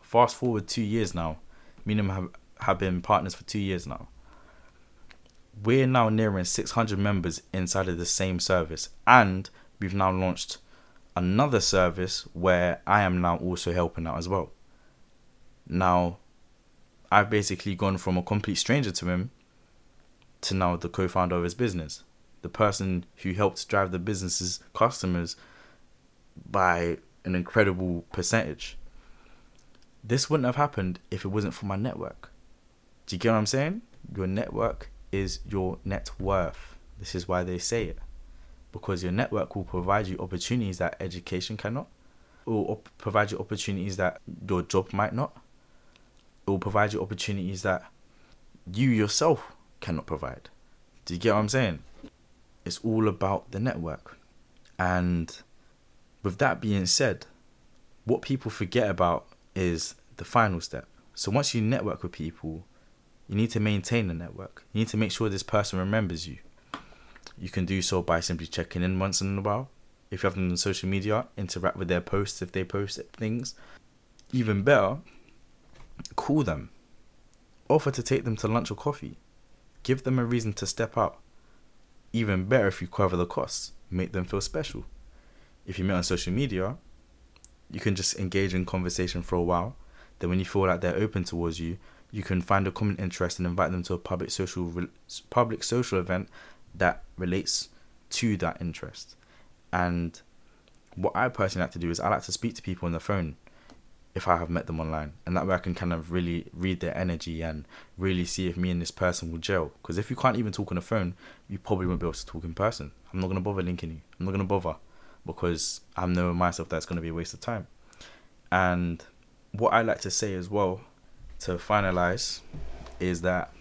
Fast forward two years now, me and him have, have been partners for two years now. We're now nearing 600 members inside of the same service, and we've now launched another service where I am now also helping out as well. Now, I've basically gone from a complete stranger to him to now the co founder of his business, the person who helped drive the business's customers by an incredible percentage. This wouldn't have happened if it wasn't for my network. Do you get what I'm saying? Your network is your net worth. This is why they say it. Because your network will provide you opportunities that education cannot, or provide you opportunities that your job might not. It will provide you opportunities that you yourself cannot provide. Do you get what I'm saying? It's all about the network. And with that being said, what people forget about is the final step. So once you network with people, you need to maintain the network. You need to make sure this person remembers you. You can do so by simply checking in once in a while. If you have them on social media, interact with their posts if they post things. Even better, call them. Offer to take them to lunch or coffee. Give them a reason to step out. Even better if you cover the costs. Make them feel special. If you meet on social media, you can just engage in conversation for a while. Then when you feel like they're open towards you, you can find a common interest and invite them to a public social public social event that relates to that interest. And what I personally like to do is I like to speak to people on the phone if I have met them online, and that way I can kind of really read their energy and really see if me and this person will gel. Because if you can't even talk on the phone, you probably won't be able to talk in person. I'm not gonna bother linking you. I'm not gonna bother because I know myself that's gonna be a waste of time. And what I like to say as well to finalize is that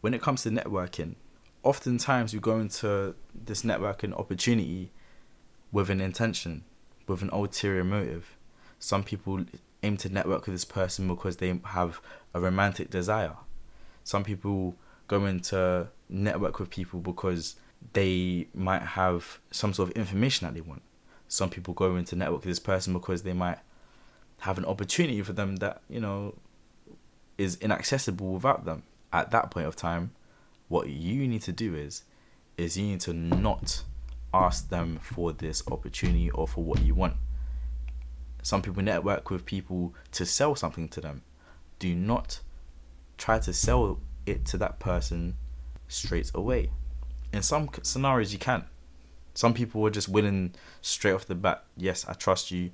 when it comes to networking, oftentimes you go into this networking opportunity with an intention, with an ulterior motive. Some people aim to network with this person because they have a romantic desire. Some people go into network with people because they might have some sort of information that they want. Some people go into network with this person because they might have an opportunity for them that, you know, is inaccessible without them. At that point of time, what you need to do is is you need to not ask them for this opportunity or for what you want. Some people network with people to sell something to them. Do not try to sell it to that person straight away. In some scenarios, you can. Some people are just willing straight off the bat. Yes, I trust you.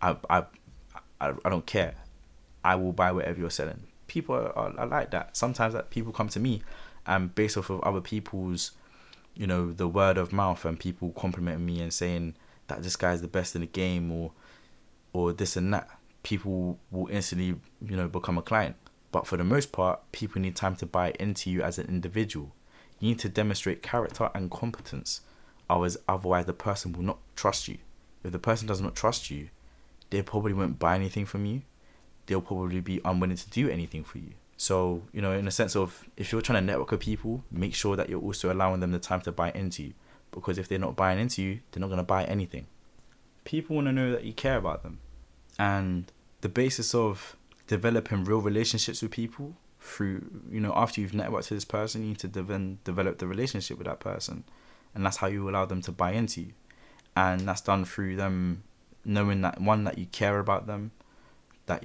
I I I, I don't care. I will buy whatever you're selling. People are, are, like that. Sometimes that people come to me and based off of other people's, you know, the word of mouth and people complimenting me and saying that this guy's the best in the game or or this and that, people will instantly, you know, become a client. But for the most part, people need time to buy into you as an individual. You need to demonstrate character and competence. Otherwise, otherwise the person will not trust you. If the person does not trust you, they probably won't buy anything from you. They'll probably be unwilling to do anything for you. So, you know, in a sense of if you're trying to network with people, make sure that you're also allowing them the time to buy into you. Because if they're not buying into you, they're not going to buy anything. People want to know that you care about them. And the basis of developing real relationships with people through, you know, after you've networked to this person, you need to then develop the relationship with that person. And that's how you allow them to buy into you. And that's done through them knowing that one that you care about them, that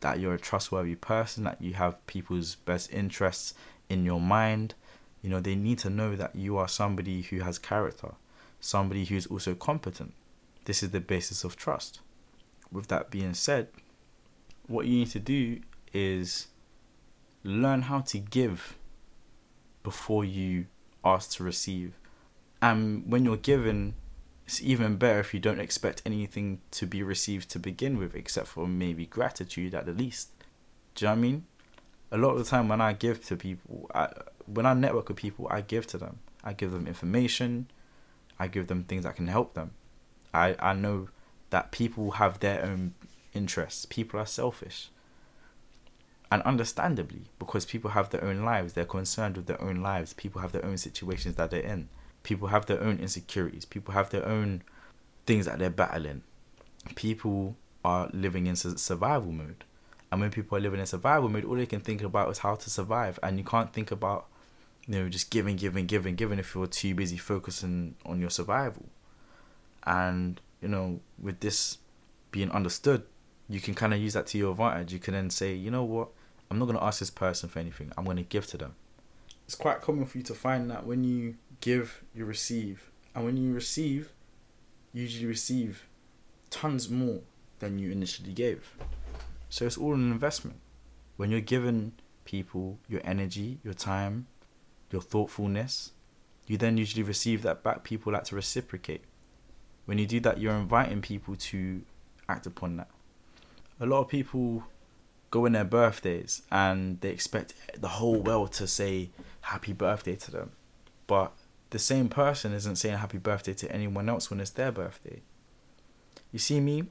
that you're a trustworthy person, that you have people's best interests in your mind. You know, they need to know that you are somebody who has character, somebody who's also competent. This is the basis of trust. With that being said, what you need to do is learn how to give before you ask to receive. And when you're given, it's even better if you don't expect anything to be received to begin with, except for maybe gratitude at the least. Do you know what I mean? A lot of the time when I give to people, I, when I network with people, I give to them. I give them information. I give them things that can help them. I, I know that people have their own interests. People are selfish. And understandably, because people have their own lives, they're concerned with their own lives. People have their own situations that they're in people have their own insecurities people have their own things that they're battling people are living in survival mode And when people are living in survival mode, all they can think about is how to survive. And you can't think about, you know, just giving, giving, giving, giving if you're too busy focusing on your survival. And, you know, with this being understood, you can kind of use that to your advantage. You can then say, you know what, I'm not going to ask this person for anything, I'm going to give to them. It's quite common for you to find that when you give, you receive. And when you receive, you usually receive tons more than you initially gave. So it's all an investment. When you're giving people your energy, your time, your thoughtfulness, you then usually receive that back. People like to reciprocate. When you do that, you're inviting people to act upon that. A lot of people go in their birthdays and they expect the whole world to say happy birthday to them. But the same person isn't saying happy birthday to anyone else when it's their birthday. You see me,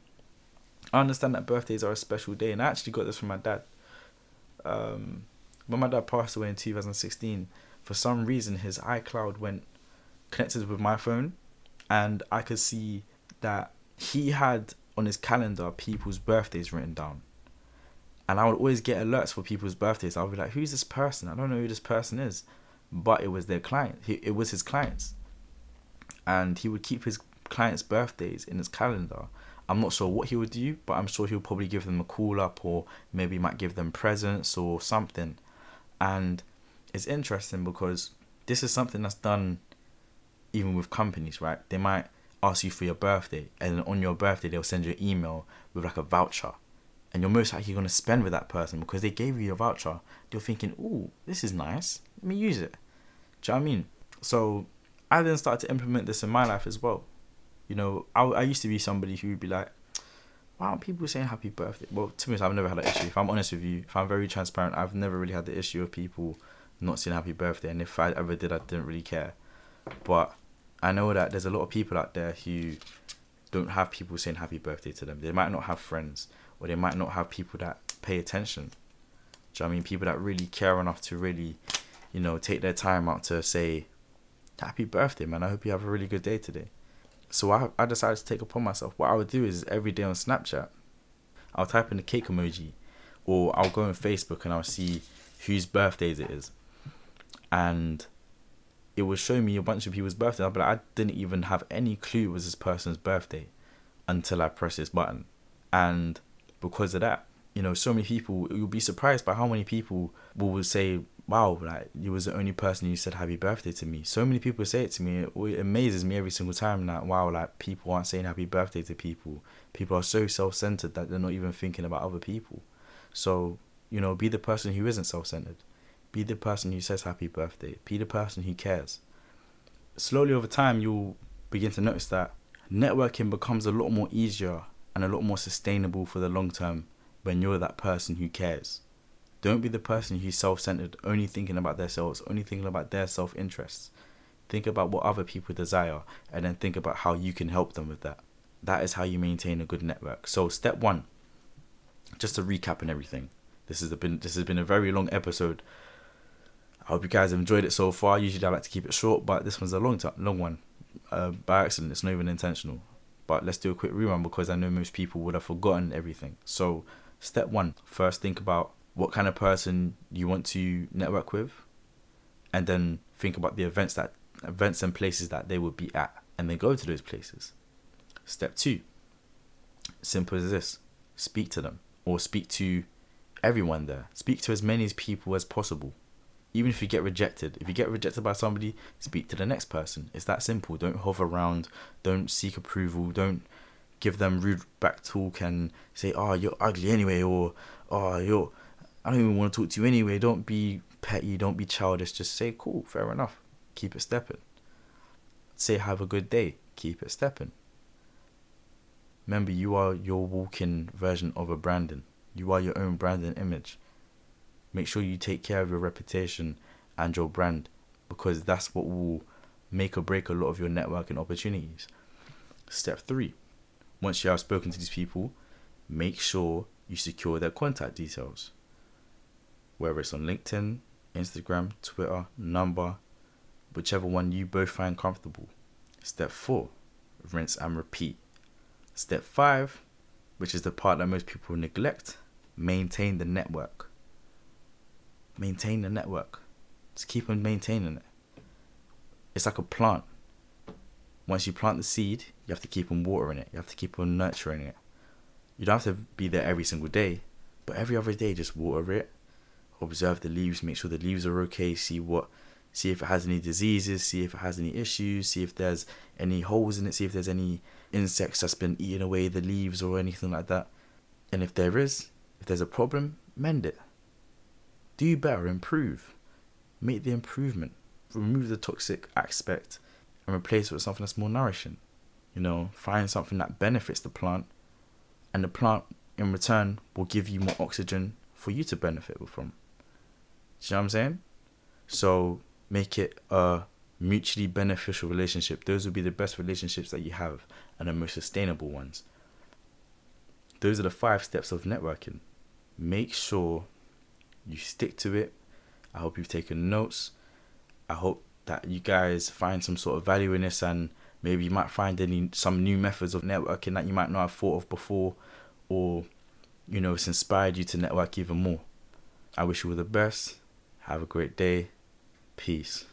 I understand that birthdays are a special day, and I actually got this from my dad. Um, when my dad passed away in 2016, for some reason his iCloud went connected with my phone, and I could see that he had on his calendar people's birthdays written down. And I would always get alerts for people's birthdays. I would be like, "Who's this person? I don't know who this person is," but it was their client. It was his clients, and he would keep his clients' birthdays in his calendar I'm not sure what he would do, but I'm sure he'll probably give them a call up or maybe might give them presents or something. And it's interesting because this is something that's done even with companies, right? They might ask you for your birthday, and on your birthday, they'll send you an email with like a voucher. And you're most likely going to spend with that person because they gave you a voucher. You're thinking, ooh, this is nice. Let me use it. Do you know I mean? So I then started to implement this in my life as well. You know, I, I used to be somebody who would be like, why aren't people saying happy birthday? Well, to me, I've never had that issue. If I'm honest with you, if I'm very transparent, I've never really had the issue of people not saying happy birthday. And if I ever did, I didn't really care. But I know that there's a lot of people out there who don't have people saying happy birthday to them. They might not have friends, or they might not have people that pay attention. Do you know I mean? People that really care enough to really, you know, take their time out to say, happy birthday, man. I hope you have a really good day today. So I, I decided to take upon myself. What I would do is every day on Snapchat, I'll type in the cake emoji, or I'll go on Facebook and I'll see whose birthdays it is, and it will show me a bunch of people's birthdays. But I didn't even have any clue it was this person's birthday until I press this button, and because of that, you know, so many people. You'll be surprised by how many people will will say wow, like you was the only person who said happy birthday to me. So many people say it to me. It amazes me every single time that wow, like people aren't saying happy birthday to people. People are so self centered that they're not even thinking about other people. So, you know, be the person who isn't self centered. Be the person who says happy birthday. Be the person who cares. Slowly over time you'll begin to notice that networking becomes a lot more easier and a lot more sustainable for the long term when you're that person who cares don't be the person who's self centered, only thinking about themselves, only thinking about their self interests. Think about what other people desire and then think about how you can help them with that. That is how you maintain a good network. So step one, just to recap and everything. This has been this has been a very long episode. I hope you guys have enjoyed it so far. Usually I like to keep it short, but this one's a long time, long one. Uh, by accident, it's not even intentional. But let's do a quick rerun because I know most people would have forgotten everything. So, step one: first, think about what kind of person you want to network with, and then think about the events that events and places that they would be at, and then go to those places. Step two. Simple as this: speak to them, or speak to everyone there. Speak to as many people as possible. Even if you get rejected, if you get rejected by somebody, speak to the next person. It's that simple. Don't hover around. Don't seek approval. Don't give them rude back talk and say, "Oh, you're ugly anyway," or "Oh, you're I don't even want to talk to you anyway. Don't be petty. Don't be childish. Just say, cool, fair enough. Keep it stepping. Say, have a good day. Keep it stepping. Remember, you are your walking version of a Brandon. You are your own Brandon image. Make sure you take care of your reputation and your brand because that's what will make or break a lot of your networking opportunities. Step three once you have spoken to these people, make sure you secure their contact details whether it's on LinkedIn, Instagram, Twitter, number, whichever one you both find comfortable. Step four, rinse and repeat. Step five, which is the part that most people neglect, maintain the network. Maintain the network. Just keep on maintaining it. It's like a plant. Once you plant the seed, you have to keep on watering it. You have to keep on nurturing it. You don't have to be there every single day, but every other day, just water it. Observe the leaves, make sure the leaves are okay. See what, see if it has any diseases. See if it has any issues. See if there's any holes in it. See if there's any insects that's been eating away the leaves or anything like that. And if there is, if there's a problem, mend it. Do better, improve. Make the improvement. Remove the toxic aspect and replace it with something that's more nourishing. You know, find something that benefits the plant, and the plant in return will give you more oxygen for you to benefit from. Do you know what I'm saying? So make it a mutually beneficial relationship. Those will be the best relationships that you have and the most sustainable ones. Those are the five steps of networking. Make sure you stick to it. I hope you've taken notes. I hope that you guys find some sort of value in this and maybe you might find any some new methods of networking that you might not have thought of before or you know it's inspired you to network even more. I wish you all the best. Have a great day. Peace.